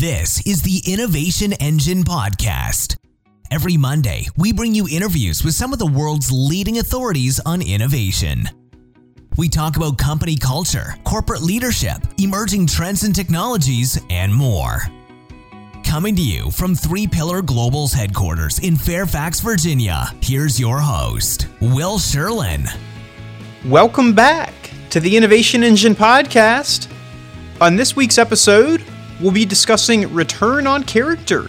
This is the Innovation Engine Podcast. Every Monday, we bring you interviews with some of the world's leading authorities on innovation. We talk about company culture, corporate leadership, emerging trends and technologies, and more. Coming to you from Three Pillar Global's headquarters in Fairfax, Virginia, here's your host, Will Sherlin. Welcome back to the Innovation Engine Podcast. On this week's episode, we'll be discussing return on character.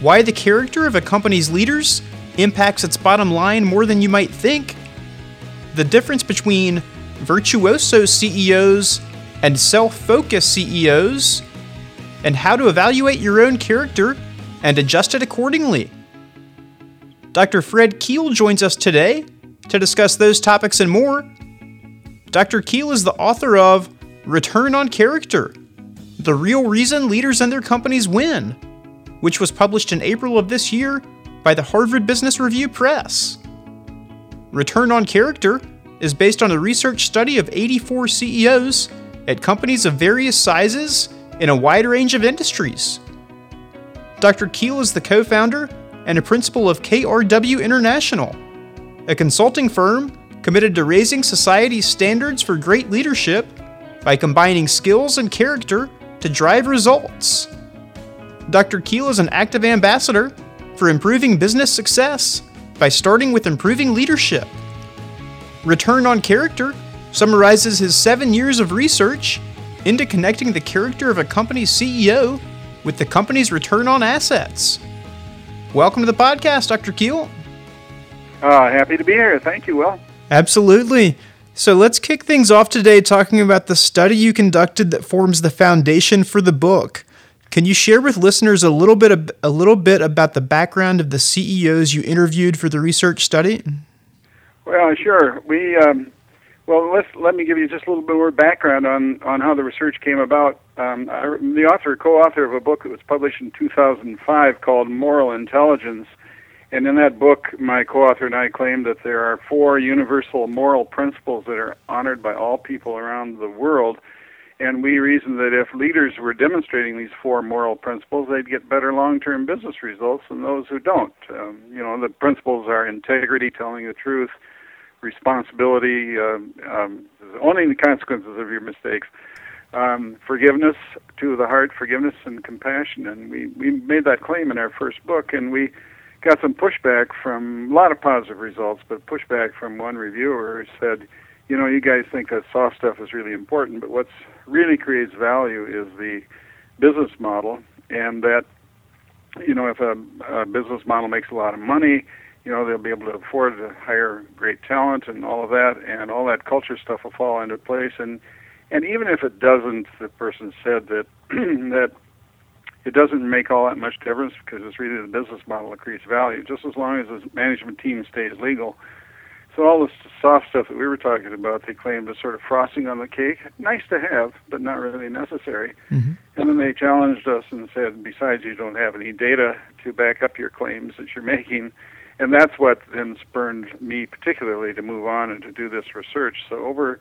Why the character of a company's leaders impacts its bottom line more than you might think. The difference between virtuoso CEOs and self focused CEOs, and how to evaluate your own character and adjust it accordingly. Dr. Fred Kiel joins us today to discuss those topics and more. Dr. Kiel is the author of Return on Character the Real Reason Leaders and Their Companies Win, which was published in April of this year by the Harvard Business Review Press. Return on Character is based on a research study of 84 CEOs at companies of various sizes in a wide range of industries. Dr. Kiel is the co founder and a principal of KRW International, a consulting firm committed to raising society's standards for great leadership by combining skills and character to drive results. Dr. Kiel is an active ambassador for improving business success by starting with improving leadership. Return on Character summarizes his seven years of research into connecting the character of a company's CEO with the company's return on assets. Welcome to the podcast, Dr. Kiel. Uh, happy to be here. Thank you, Will. Absolutely. So let's kick things off today talking about the study you conducted that forms the foundation for the book. Can you share with listeners a little bit of, a little bit about the background of the CEOs you interviewed for the research study? Well, sure. We um, well, let's let me give you just a little bit more background on on how the research came about. Um, I, the author, co-author of a book that was published in 2005 called Moral Intelligence and in that book, my co author and I claim that there are four universal moral principles that are honored by all people around the world. And we reason that if leaders were demonstrating these four moral principles, they'd get better long term business results than those who don't. Um, you know, the principles are integrity, telling the truth, responsibility, um, um, owning the consequences of your mistakes, um, forgiveness to the heart, forgiveness and compassion. And we, we made that claim in our first book, and we got some pushback from a lot of positive results, but pushback from one reviewer who said, you know, you guys think that soft stuff is really important, but what's really creates value is the business model, and that, you know, if a, a business model makes a lot of money, you know, they'll be able to afford to hire great talent and all of that, and all that culture stuff will fall into place. And and even if it doesn't, the person said that that it doesn't make all that much difference because it's really the business model that creates value, just as long as the management team stays legal. So all this soft stuff that we were talking about, they claimed is sort of frosting on the cake. Nice to have, but not really necessary. Mm-hmm. And then they challenged us and said, besides, you don't have any data to back up your claims that you're making. And that's what then spurned me particularly to move on and to do this research. So over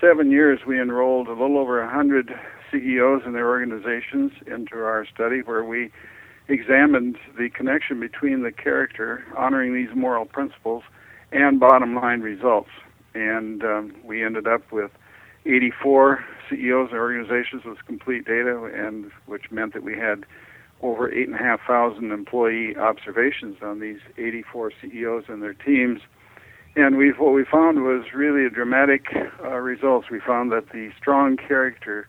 seven years, we enrolled a little over 100 CEOs and their organizations into our study where we examined the connection between the character, honoring these moral principles, and bottom line results. And um, we ended up with 84 CEOs and organizations with complete data, and which meant that we had over 8,500 employee observations on these 84 CEOs and their teams. And we what we found was really a dramatic uh, results. We found that the strong character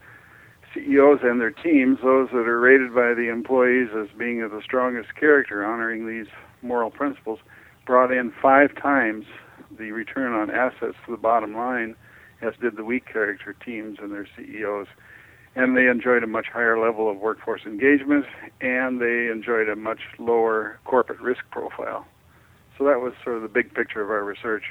CEOs and their teams, those that are rated by the employees as being of the strongest character, honoring these moral principles, brought in five times the return on assets to the bottom line, as did the weak character teams and their CEOs. And they enjoyed a much higher level of workforce engagement, and they enjoyed a much lower corporate risk profile. So that was sort of the big picture of our research.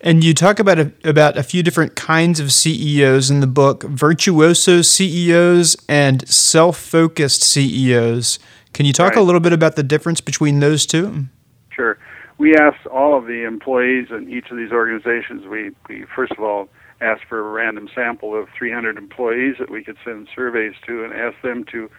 And you talk about a, about a few different kinds of CEOs in the book: virtuoso CEOs and self-focused CEOs. Can you talk right. a little bit about the difference between those two? Sure. We asked all of the employees in each of these organizations. We, we first of all asked for a random sample of 300 employees that we could send surveys to and ask them to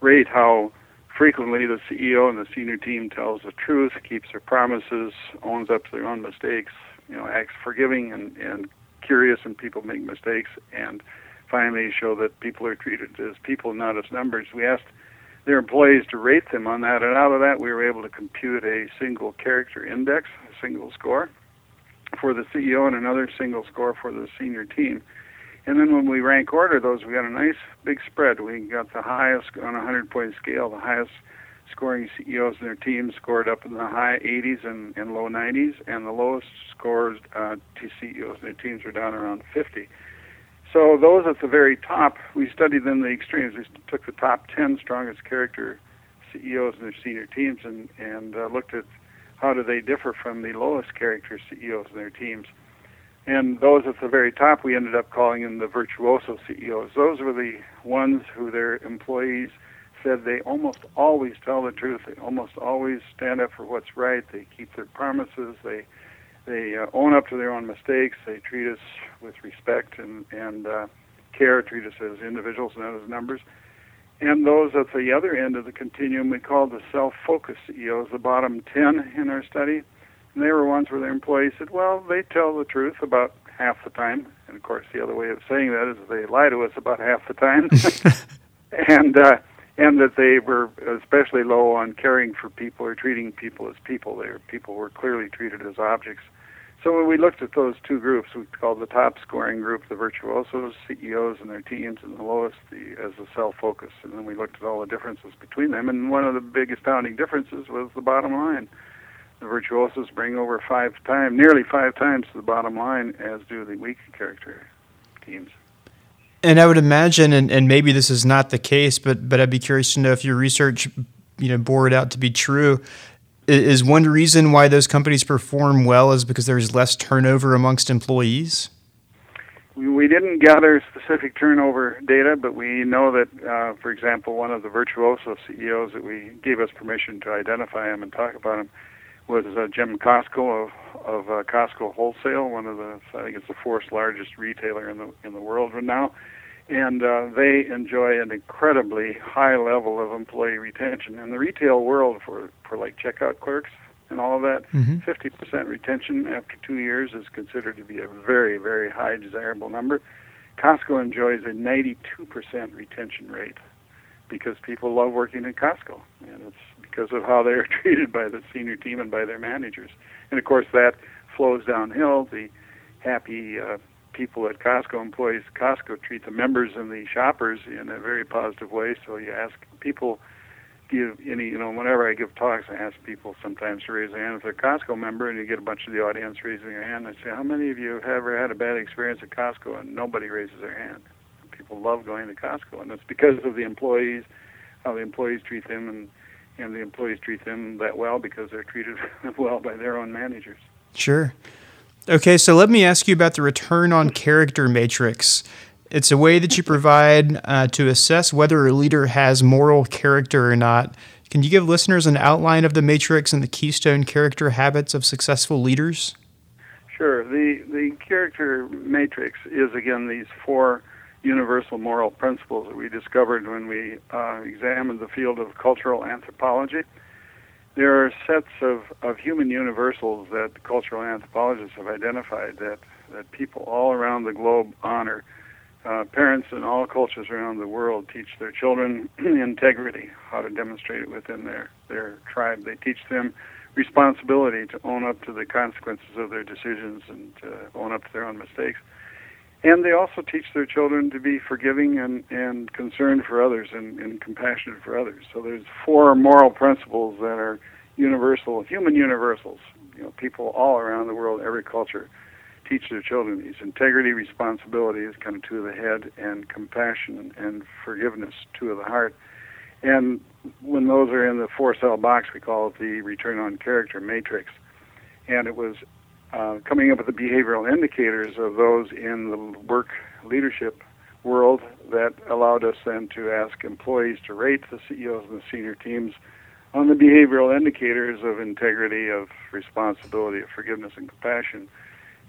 rate how frequently the CEO and the senior team tells the truth, keeps their promises, owns up to their own mistakes, you know, acts forgiving and, and curious and people make mistakes, and finally show that people are treated as people, not as numbers. We asked their employees to rate them on that, and out of that, we were able to compute a single character index, a single score for the CEO, and another single score for the senior team. And then when we rank order those, we got a nice big spread. We got the highest on a 100 point scale, the highest scoring CEOs and their teams scored up in the high 80s and, and low 90s, and the lowest scores uh, to CEOs in their teams were down around 50. So those at the very top, we studied them the extremes. We took the top 10 strongest character CEOs and their senior teams and, and uh, looked at how do they differ from the lowest character CEOs and their teams. And those at the very top, we ended up calling them the virtuoso CEOs. Those were the ones who their employees said they almost always tell the truth. They almost always stand up for what's right. They keep their promises. They they uh, own up to their own mistakes. They treat us with respect and and uh, care. Treat us as individuals, not as numbers. And those at the other end of the continuum, we call the self-focused CEOs, the bottom 10 in our study. And they were ones where their employees said, well, they tell the truth about half the time. And of course, the other way of saying that is they lie to us about half the time. and uh, and that they were especially low on caring for people or treating people as people. They were, people were clearly treated as objects. So when we looked at those two groups, we called the top scoring group the virtuosos, CEOs and their teams, and the lowest the, as the self-focus. And then we looked at all the differences between them. And one of the big astounding differences was the bottom line. The virtuosos bring over five times, nearly five times the bottom line as do the weak character teams. And I would imagine, and, and maybe this is not the case, but but I'd be curious to know if your research, you know, bore it out to be true. Is one reason why those companies perform well is because there's less turnover amongst employees? We didn't gather specific turnover data, but we know that, uh, for example, one of the virtuoso CEOs that we gave us permission to identify him and talk about him was uh, Jim Costco of of uh, Costco Wholesale, one of the I think it's the fourth largest retailer in the in the world right now, and uh, they enjoy an incredibly high level of employee retention. In the retail world, for for like checkout clerks and all of that, mm-hmm. 50% retention after two years is considered to be a very very high desirable number. Costco enjoys a 92% retention rate because people love working at Costco, and it's because of how they are treated by the senior team and by their managers. And of course, that flows downhill. The happy uh, people at Costco, employees at Costco, treat the members and the shoppers in a very positive way. So you ask people, give any, you know, whenever I give talks, I ask people sometimes to raise their hand if they're a Costco member, and you get a bunch of the audience raising their hand. I say, how many of you have ever had a bad experience at Costco? And nobody raises their hand. People love going to Costco, and it's because of the employees, how the employees treat them, and and the employees treat them that well because they're treated well by their own managers. Sure. Okay, so let me ask you about the return on character matrix. It's a way that you provide uh, to assess whether a leader has moral character or not. Can you give listeners an outline of the matrix and the keystone character habits of successful leaders? Sure. The the character matrix is again these four universal moral principles that we discovered when we uh, examined the field of cultural anthropology. There are sets of, of human universals that cultural anthropologists have identified that, that people all around the globe honor. Uh, parents in all cultures around the world teach their children integrity, how to demonstrate it within their, their tribe. They teach them responsibility to own up to the consequences of their decisions and to own up to their own mistakes. And they also teach their children to be forgiving and, and concerned for others and, and compassionate for others. So there's four moral principles that are universal, human universals. You know, people all around the world, every culture, teach their children these. Integrity, responsibility is kind of two of the head, and compassion and forgiveness, two of the heart. And when those are in the four cell box, we call it the return on character matrix. And it was uh, coming up with the behavioral indicators of those in the work leadership world that allowed us then to ask employees to rate the CEOs and the senior teams on the behavioral indicators of integrity, of responsibility, of forgiveness and compassion.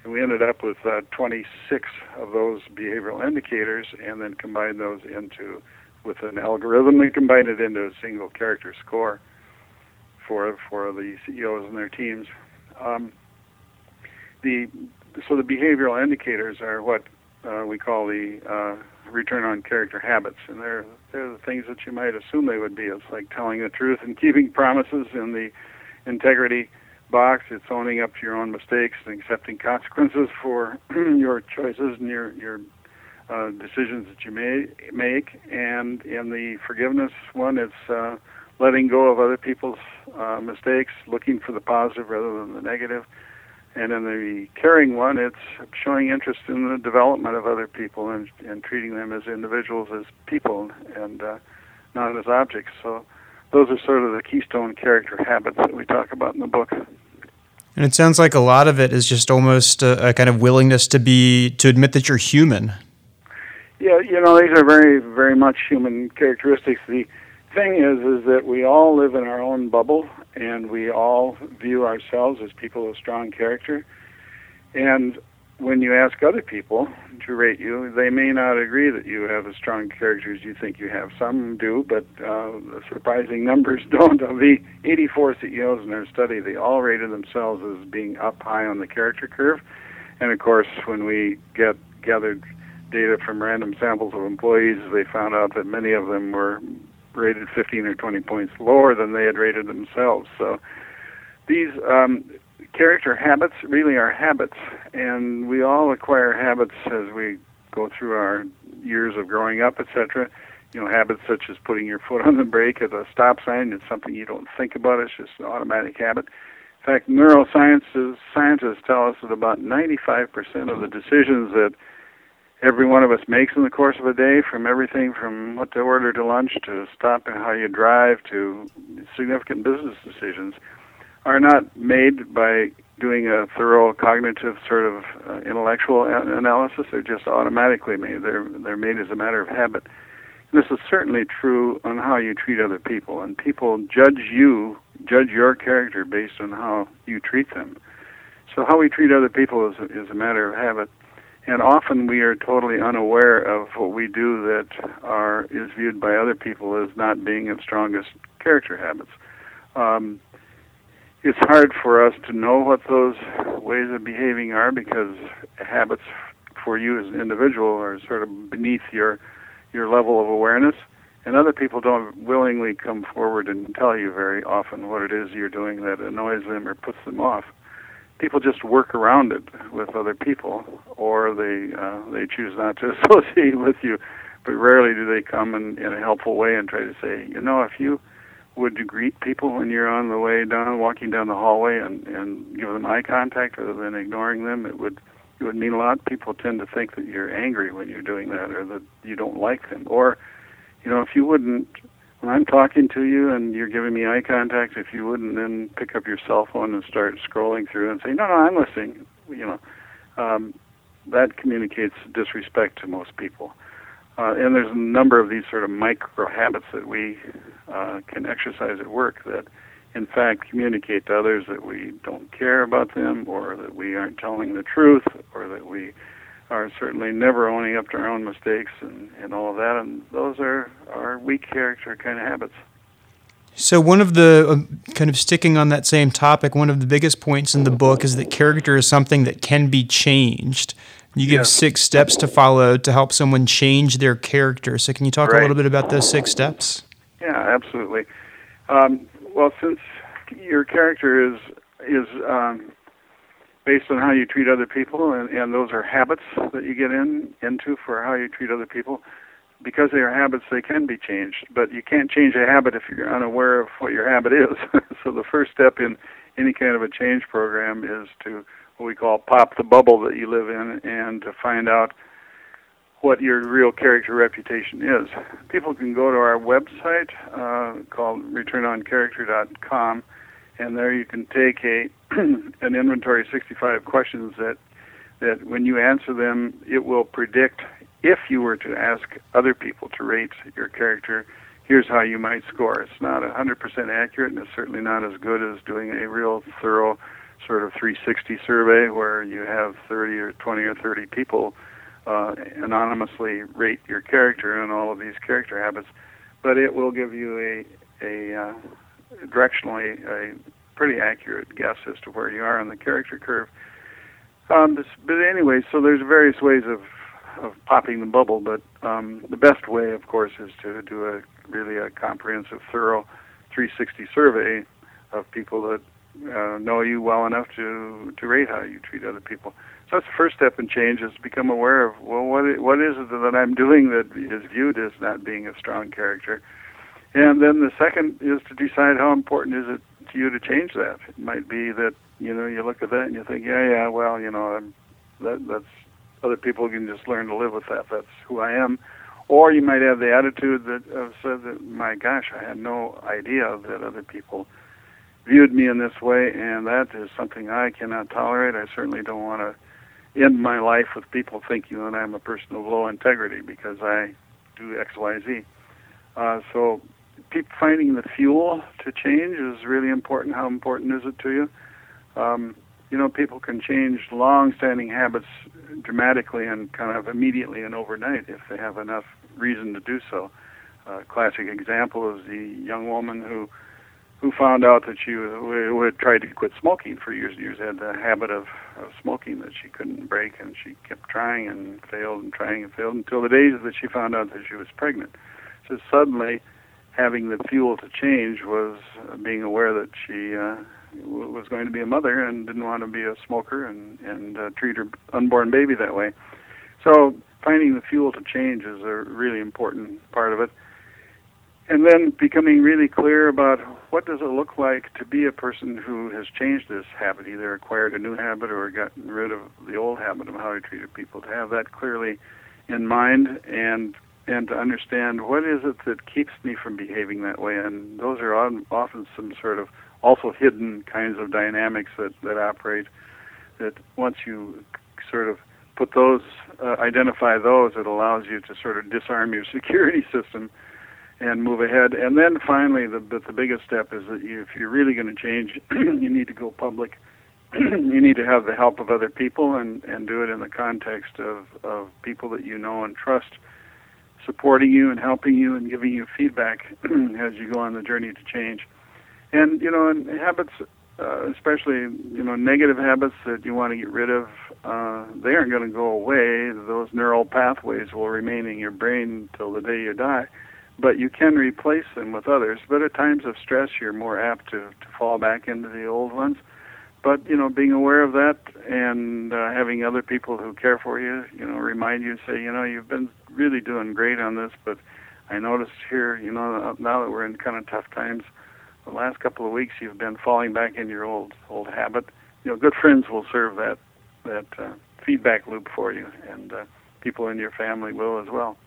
And we ended up with uh, 26 of those behavioral indicators, and then combined those into with an algorithm and combined it into a single character score for for the CEOs and their teams. Um, the so the behavioral indicators are what uh, we call the uh, return on character habits, and they're they're the things that you might assume they would be. It's like telling the truth and keeping promises in the integrity box. It's owning up to your own mistakes and accepting consequences for your choices and your your uh, decisions that you may make. And in the forgiveness one, it's uh, letting go of other people's uh, mistakes, looking for the positive rather than the negative and in the caring one, it's showing interest in the development of other people and, and treating them as individuals, as people, and uh, not as objects. So those are sort of the keystone character habits that we talk about in the book. And it sounds like a lot of it is just almost a, a kind of willingness to be to admit that you're human. Yeah, you know, these are very, very much human characteristics. The thing is, is that we all live in our own bubble, and we all view ourselves as people of strong character. And when you ask other people to rate you, they may not agree that you have as strong character as you think you have. Some do, but uh, surprising numbers don't. Of the 84 CEOs in our study, they all rated themselves as being up high on the character curve. And of course, when we get gathered data from random samples of employees, they found out that many of them were rated 15 or 20 points lower than they had rated themselves. So these um, character habits really are habits, and we all acquire habits as we go through our years of growing up, etc. You know, habits such as putting your foot on the brake at a stop sign. It's something you don't think about. It's just an automatic habit. In fact, neurosciences scientists tell us that about 95% of the decisions that every one of us makes in the course of a day, from everything from what to order to lunch to stopping how you drive to significant business decisions, are not made by doing a thorough cognitive sort of uh, intellectual a- analysis. They're just automatically made. They're they're made as a matter of habit. And this is certainly true on how you treat other people, and people judge you, judge your character based on how you treat them. So how we treat other people is is a matter of habit and often we are totally unaware of what we do that are is viewed by other people as not being of strongest character habits. Um, it's hard for us to know what those ways of behaving are because habits for you as an individual are sort of beneath your your level of awareness and other people don't willingly come forward and tell you very often what it is you're doing that annoys them or puts them off people just work around it with other people, or they uh, they choose not to associate with you. But rarely do they come in, in a helpful way and try to say, you know, if you would greet people when you're on the way down, walking down the hallway, and and give them eye contact rather than ignoring them, it would it would mean a lot. People tend to think that you're angry when you're doing that, or that you don't like them, or you know, if you wouldn't when I'm talking to you and you're giving me eye contact, if you wouldn't then pick up your cell phone and start scrolling through and say, no, no, I'm listening, you know, um, that communicates disrespect to most people. Uh, and there's a number of these sort of micro habits that we uh, can exercise at work that, in fact, communicate to others that we don't care about them or that we aren't telling the truth or that we are certainly never owning up to our own mistakes and, and all of that. And those are, are weak character kind of habits. So, one of the uh, kind of sticking on that same topic, one of the biggest points in the book is that character is something that can be changed. You give six steps to follow to help someone change their character. So, can you talk right. a little bit about those six steps? Yeah, absolutely. Um, well, since your character is is um, based on how you treat other people, and, and those are habits that you get in into for how you treat other people. Because they are habits, they can be changed, but you can't change a habit if you're unaware of what your habit is. so the first step in any kind of a change program is to what we call pop the bubble that you live in, and to find out what your real character reputation is. People can go to our website uh, called returnoncharacter.com and there you can take a an inventory of 65 questions that that when you answer them, it will predict if you were to ask other people to rate your character. Here's how you might score. It's not 100% accurate, and it's certainly not as good as doing a real thorough sort of 360 survey where you have 30 or 20 or 30 people uh, anonymously rate your character and all of these character habits, but it will give you a a uh, directionally a pretty accurate guess as to where you are on the character curve. Um, but anyway, so there's various ways of of popping the bubble, but um, the best way, of course, is to do a really a comprehensive, thorough 360 survey of people that uh, know you well enough to to rate how you treat other people. So that's the first step in change is become aware of well, what what is it that I'm doing that is viewed as not being a strong character, and then the second is to decide how important is it to you to change that. It might be that you know you look at that and you think, yeah, yeah, well, you know, I'm, that that's other people can just learn to live with that. That's who I am. Or you might have the attitude that of said that, my gosh, I had no idea that other people viewed me in this way, and that is something I cannot tolerate. I certainly don't want to end my life with people thinking that I'm a person of low integrity because I do X, Y, Z. Uh, so, keep finding the fuel to change is really important. How important is it to you? Um, you know, people can change long-standing habits dramatically and kind of immediately and overnight if they have enough reason to do so. A uh, classic example is the young woman who who found out that she who had tried to quit smoking for years and years, had the habit of, of smoking that she couldn't break, and she kept trying and failed and trying and failed until the days that she found out that she was pregnant. So suddenly, having the fuel to change was being aware that she uh, was going to be a mother and didn't want to be a smoker and and uh, treat her unborn baby that way. So finding the fuel to change is a really important part of it and then becoming really clear about what does it look like to be a person who has changed this habit, either acquired a new habit or gotten rid of the old habit of how he treated people. To have that clearly in mind and and to understand what is it that keeps me from behaving that way, and those are often some sort of also hidden kinds of dynamics that that operate. That once you sort of put those, uh, identify those, it allows you to sort of disarm your security system and move ahead. And then finally, the the, the biggest step is that you, if you're really going to change, you need to go public. you need to have the help of other people and and do it in the context of of people that you know and trust, supporting you and helping you and giving you feedback as you go on the journey to change. And you know, and habits. Uh, especially, you know, negative habits that you want to get rid of, uh, they aren't going to go away. Those neural pathways will remain in your brain till the day you die but you can replace them with others. But at times of stress, you're more apt to, to fall back into the old ones. But you know, being aware of that and uh, having other people who care for you, you know, remind you, say, you know, you've been really doing great on this, but I noticed here, you know, now that we're in kind of tough times, the last couple of weeks you've been falling back into your old old habit. You know, good friends will serve that that uh, feedback loop for you, and uh, people in your family will as well.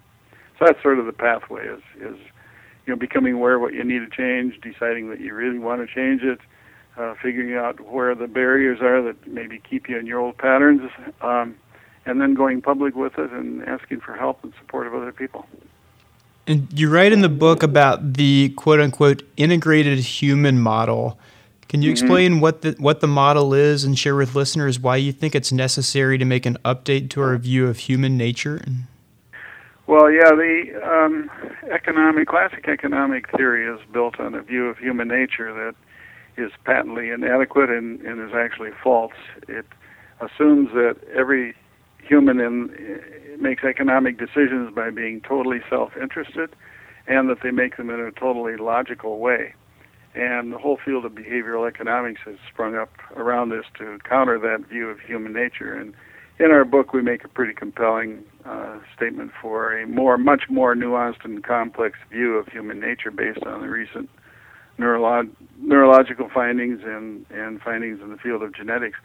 So that's sort of the pathway is is you know becoming aware of what you need to change, deciding that you really want to change it, uh, figuring out where the barriers are that maybe keep you in your old patterns, um, and then going public with it and asking for help and support of other people. And you write in the book about the quote unquote integrated human model. Can you mm-hmm. explain mm-hmm. what the what the model is and share with listeners why you think it's necessary to make an update to our view of human nature? Well, yeah, the um, economic classic economic theory is built on a view of human nature that is patently inadequate and, and is actually false. It assumes that every human in, makes economic decisions by being totally self-interested, and that they make them in a totally logical way. And the whole field of behavioral economics has sprung up around this to counter that view of human nature and in our book, we make a pretty compelling uh, statement for a more, much more nuanced and complex view of human nature based on the recent neurolog- neurological findings and, and findings in the field of genetics.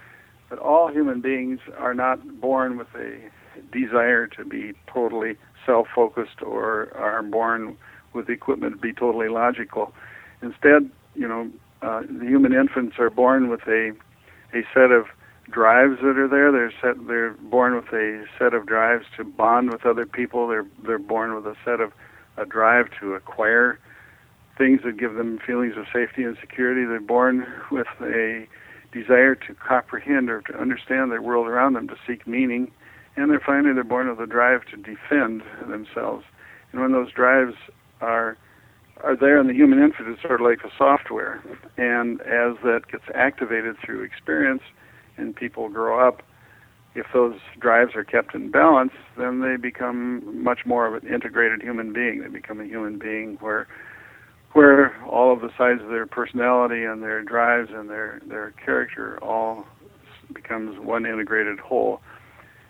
But all human beings are not born with a desire to be totally self-focused or are born with equipment to be totally logical. Instead, you know, uh, the human infants are born with a a set of drives that are there. They're set. They're born with a set of drives to bond with other people. They're they're born with a set of a drive to acquire things that give them feelings of safety and security. They're born with a desire to comprehend or to understand their world around them, to seek meaning, and they're finally they're born with a drive to defend themselves. And when those drives are are there in the human infant, it's sort of like a software. And as that gets activated through experience, and people grow up, if those drives are kept in balance, then they become much more of an integrated human being. They become a human being where where all of the sides of their personality and their drives and their their character all becomes one integrated whole.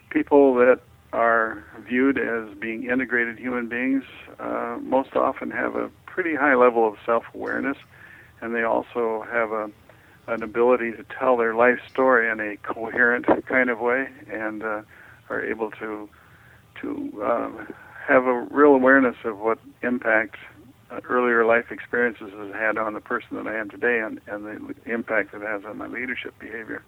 People that are viewed as being integrated human beings uh, most often have a pretty high level of self-awareness, and they also have a an ability to tell their life story in a coherent kind of way, and uh, are able to to um, have a real awareness of what impact earlier life experiences has had on the person that I am today, and, and the impact it has on my leadership behavior.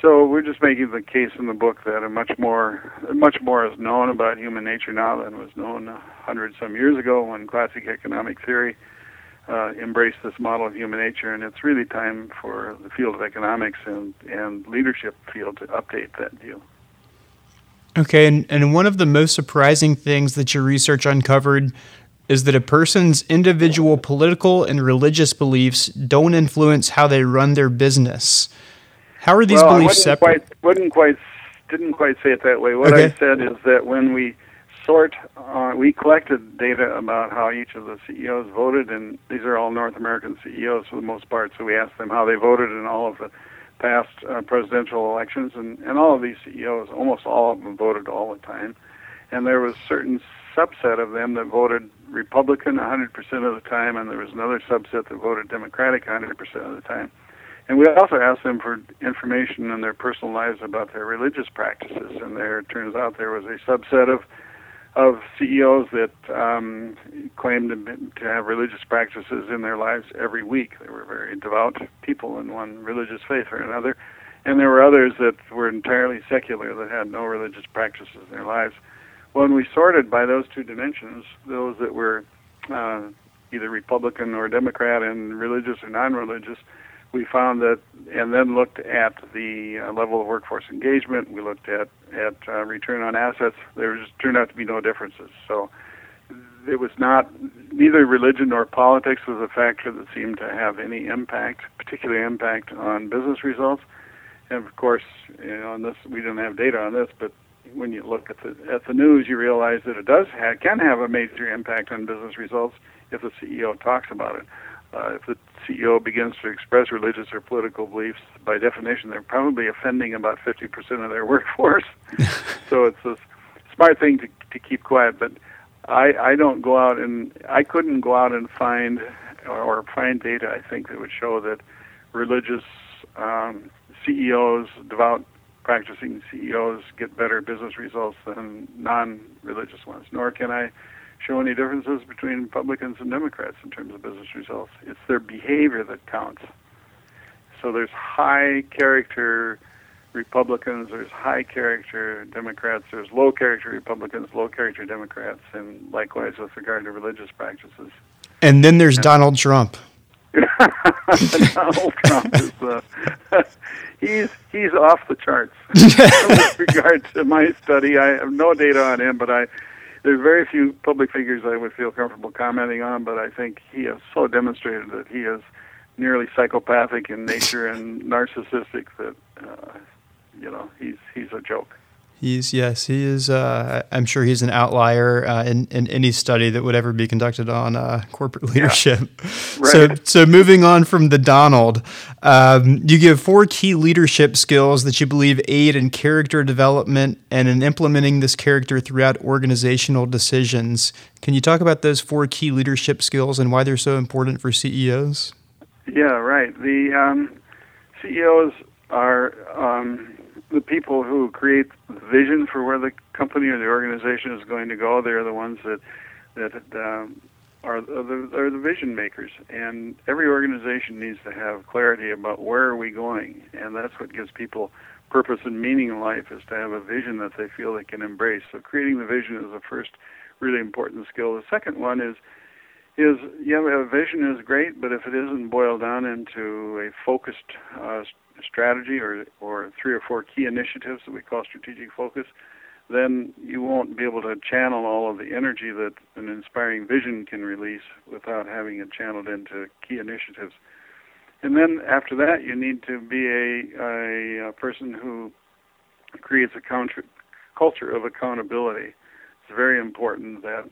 So we're just making the case in the book that a much more much more is known about human nature now than was known a hundred some years ago when classic economic theory uh, embrace this model of human nature, and it's really time for the field of economics and, and leadership field to update that view. Okay, and, and one of the most surprising things that your research uncovered is that a person's individual political and religious beliefs don't influence how they run their business. How are these well, beliefs I separate? Quite, wouldn't quite didn't quite say it that way. What okay. I said is that when we sort. Uh, we collected data about how each of the CEOs voted, and these are all North American CEOs for the most part. So we asked them how they voted in all of the past uh, presidential elections, and, and all of these CEOs, almost all of them, voted all the time. And there was a certain subset of them that voted Republican 100% of the time, and there was another subset that voted Democratic 100% of the time. And we also asked them for information in their personal lives about their religious practices, and there it turns out there was a subset of of CEOs that um, claimed to, to have religious practices in their lives every week. They were very devout people in one religious faith or another. And there were others that were entirely secular that had no religious practices in their lives. When we sorted by those two dimensions, those that were uh, either Republican or Democrat and religious or non religious, we found that, and then looked at the uh, level of workforce engagement. We looked at at uh, return on assets. There just turned out to be no differences. So it was not neither religion nor politics was a factor that seemed to have any impact, particular impact on business results. And of course, you know, on this we didn't have data on this, but when you look at the at the news, you realize that it does have, can have a major impact on business results if the CEO talks about it. Uh, if the CEO begins to express religious or political beliefs, by definition, they're probably offending about 50% of their workforce. so it's a smart thing to, to keep quiet. But I, I don't go out and I couldn't go out and find or, or find data. I think that would show that religious um, CEOs, devout practicing CEOs, get better business results than non-religious ones. Nor can I show any differences between Republicans and Democrats in terms of business results. It's their behavior that counts. So there's high character Republicans, there's high character Democrats, there's low character Republicans, low character Democrats, and likewise with regard to religious practices. And then there's Donald Trump. Donald Trump is uh, he's he's off the charts with regard to my study. I have no data on him, but I there's very few public figures I would feel comfortable commenting on, but I think he has so demonstrated that he is nearly psychopathic in nature and narcissistic that uh, you know he's he's a joke. He's yes, he is. Uh, I'm sure he's an outlier uh, in in any study that would ever be conducted on uh, corporate leadership. Yeah. Right. So so moving on from the Donald, um, you give four key leadership skills that you believe aid in character development and in implementing this character throughout organizational decisions. Can you talk about those four key leadership skills and why they're so important for CEOs? Yeah, right. The um, CEOs are um, the people who create vision for where the company or the organization is going to go. They're the ones that that um, are the are the vision makers. And every organization needs to have clarity about where are we going, and that's what gives people purpose and meaning in life is to have a vision that they feel they can embrace. So creating the vision is the first really important skill. The second one is is yeah, a vision is great, but if it isn't boiled down into a focused uh, strategy or or three or four key initiatives that we call strategic focus, then you won't be able to channel all of the energy that an inspiring vision can release without having it channeled into key initiatives. And then after that, you need to be a, a, a person who creates a counter, culture of accountability. It's very important that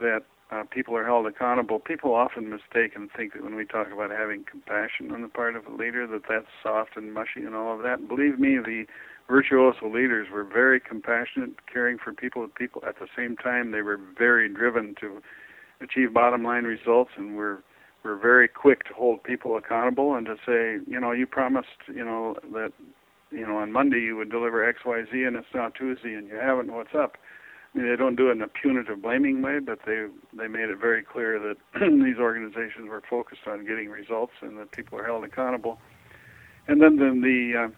that uh, people are held accountable. People often mistake and think that when we talk about having compassion on the part of a leader, that that's soft and mushy and all of that. Believe me, the virtuoso leaders were very compassionate, caring for people. People at the same time, they were very driven to achieve bottom line results, and were were very quick to hold people accountable and to say, you know, you promised, you know, that you know on Monday you would deliver X, Y, Z, and it's now Tuesday and you haven't. What's up? I mean, they don't do it in a punitive, blaming way, but they they made it very clear that these organizations were focused on getting results and that people are held accountable. And then, then the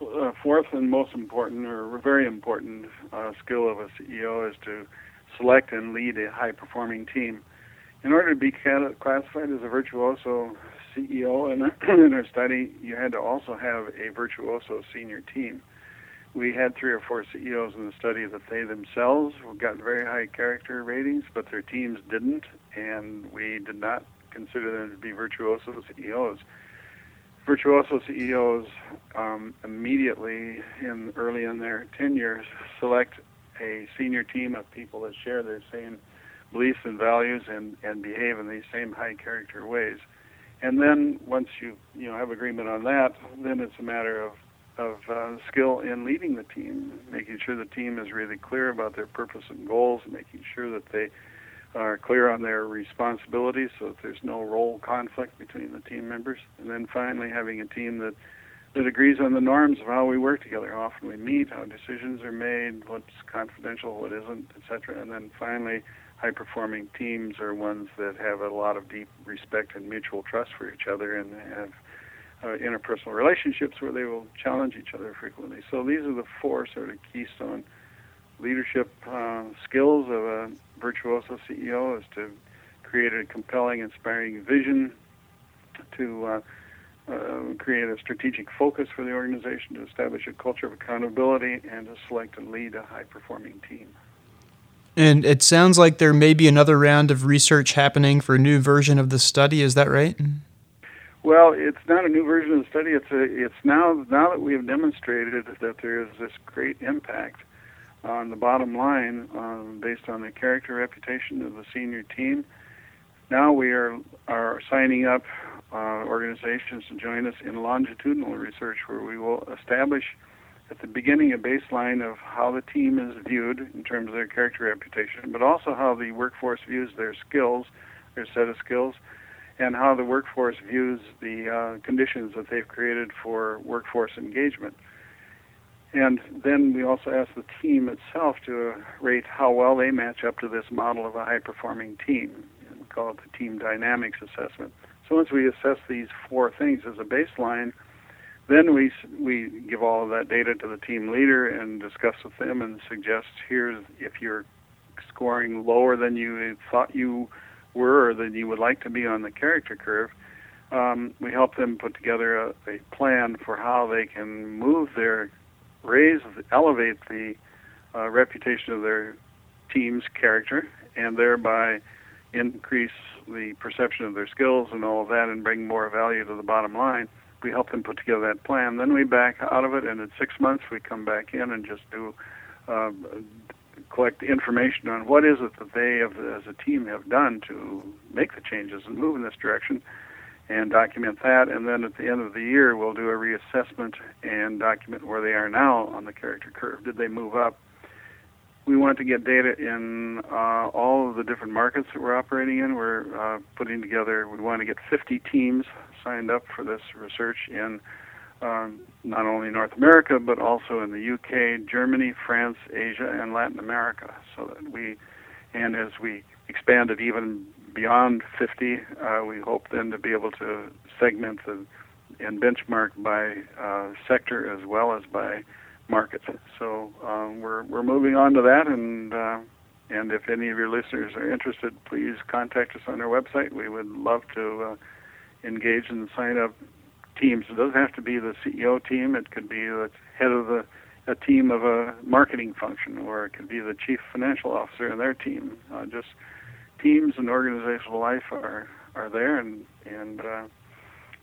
uh, uh, fourth and most important, or very important, uh, skill of a CEO is to select and lead a high-performing team. In order to be classified as a virtuoso CEO in, in our study, you had to also have a virtuoso senior team we had three or four CEOs in the study that they themselves got very high character ratings, but their teams didn't, and we did not consider them to be virtuoso CEOs. Virtuoso CEOs um, immediately, in early in their tenure, select a senior team of people that share their same beliefs and values and, and behave in these same high character ways. And then once you you know have agreement on that, then it's a matter of of uh, skill in leading the team, making sure the team is really clear about their purpose and goals, making sure that they are clear on their responsibilities so that there's no role conflict between the team members. And then finally, having a team that that agrees on the norms of how we work together, how often we meet, how decisions are made, what's confidential, what isn't, etc. And then finally, high performing teams are ones that have a lot of deep respect and mutual trust for each other and have uh, interpersonal relationships where they will challenge each other frequently. So these are the four sort of keystone leadership uh, skills of a virtuoso CEO: is to create a compelling, inspiring vision, to uh, uh, create a strategic focus for the organization, to establish a culture of accountability, and to select and lead a high-performing team. And it sounds like there may be another round of research happening for a new version of the study. Is that right? Well, it's not a new version of the study. It's a, it's now now that we have demonstrated that there is this great impact on the bottom line um, based on the character reputation of the senior team. Now we are are signing up uh, organizations to join us in longitudinal research, where we will establish at the beginning a baseline of how the team is viewed in terms of their character reputation, but also how the workforce views their skills, their set of skills and how the workforce views the uh, conditions that they've created for workforce engagement. And then we also ask the team itself to rate how well they match up to this model of a high performing team. We call it the team dynamics assessment. So once we assess these four things as a baseline, then we we give all of that data to the team leader and discuss with them and suggest here's if you're scoring lower than you thought you were or that you would like to be on the character curve, um, we help them put together a, a plan for how they can move their, raise, elevate the uh, reputation of their team's character, and thereby increase the perception of their skills and all of that, and bring more value to the bottom line. We help them put together that plan. Then we back out of it, and in six months we come back in and just do uh, collect information on what is it that they, have, as a team, have done to make the changes and move in this direction, and document that. And then at the end of the year, we'll do a reassessment and document where they are now on the character curve. Did they move up? We want to get data in uh, all of the different markets that we're operating in. We're uh, putting together. We want to get 50 teams signed up for this research in um, not only North America but also in the UK, Germany, France, Asia, and Latin America. So that we, and as we expand it even beyond 50, uh, we hope then to be able to segment the, and benchmark by uh, sector as well as by market. So um, we're we're moving on to that, and uh, and if any of your listeners are interested, please contact us on our website. We would love to uh, engage and sign up teams. It doesn't have to be the CEO team. It could be the head of the a team of a marketing function, or it could be the chief financial officer and their team. Uh, just teams and organizational life are are there, and and uh,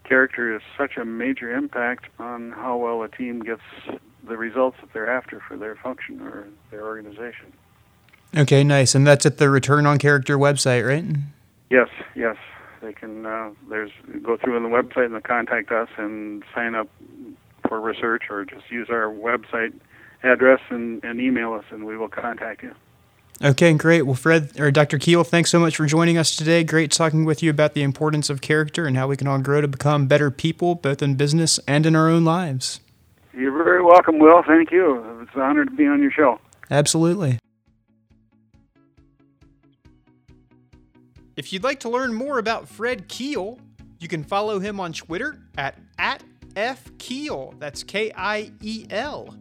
character is such a major impact on how well a team gets the results that they're after for their function or their organization. Okay, nice. And that's at the Return on Character website, right? Yes, yes. They can uh, there's go through on the website and contact us and sign up for research, or just use our website address and, and email us, and we will contact you. Okay, great. Well, Fred or Dr. Kiel, thanks so much for joining us today. Great talking with you about the importance of character and how we can all grow to become better people, both in business and in our own lives. You're very welcome, Will. Thank you. It's an honor to be on your show. Absolutely. If you'd like to learn more about Fred Kiel, you can follow him on Twitter at, at fkiel. That's K I E L.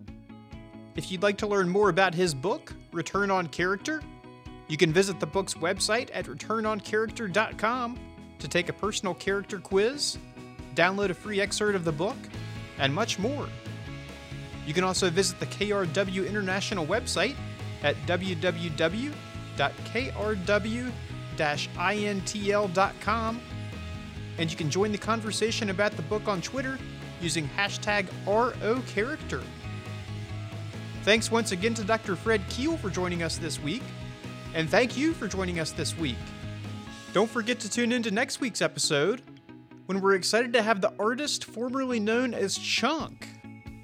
If you'd like to learn more about his book, Return on Character, you can visit the book's website at returnoncharacter.com to take a personal character quiz, download a free excerpt of the book, and much more. You can also visit the KRW International website at www.krw-intl.com, and you can join the conversation about the book on Twitter using hashtag ROCharacter. Thanks once again to Dr. Fred Kiel for joining us this week, and thank you for joining us this week. Don't forget to tune in to next week's episode when we're excited to have the artist formerly known as Chunk.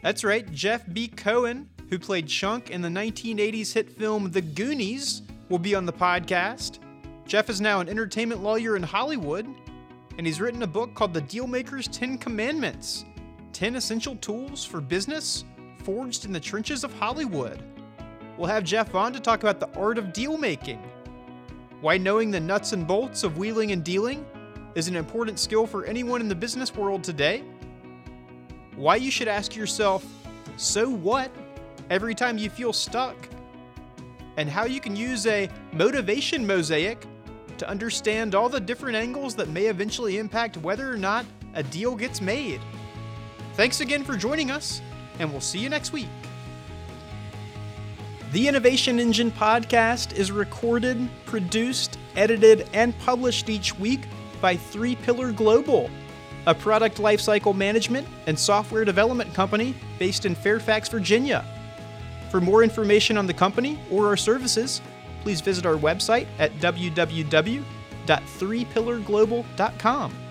That's right, Jeff B. Cohen, who played Chunk in the 1980s hit film The Goonies, will be on the podcast. Jeff is now an entertainment lawyer in Hollywood, and he's written a book called The Dealmaker's Ten Commandments 10 Essential Tools for Business Forged in the Trenches of Hollywood. We'll have Jeff on to talk about the art of deal making, why knowing the nuts and bolts of wheeling and dealing is an important skill for anyone in the business world today, why you should ask yourself, so what, every time you feel stuck, and how you can use a motivation mosaic to understand all the different angles that may eventually impact whether or not a deal gets made. Thanks again for joining us, and we'll see you next week. The Innovation Engine podcast is recorded, produced, edited, and published each week by Three Pillar Global, a product lifecycle management and software development company based in Fairfax, Virginia. For more information on the company or our services, please visit our website at www.threepillarglobal.com.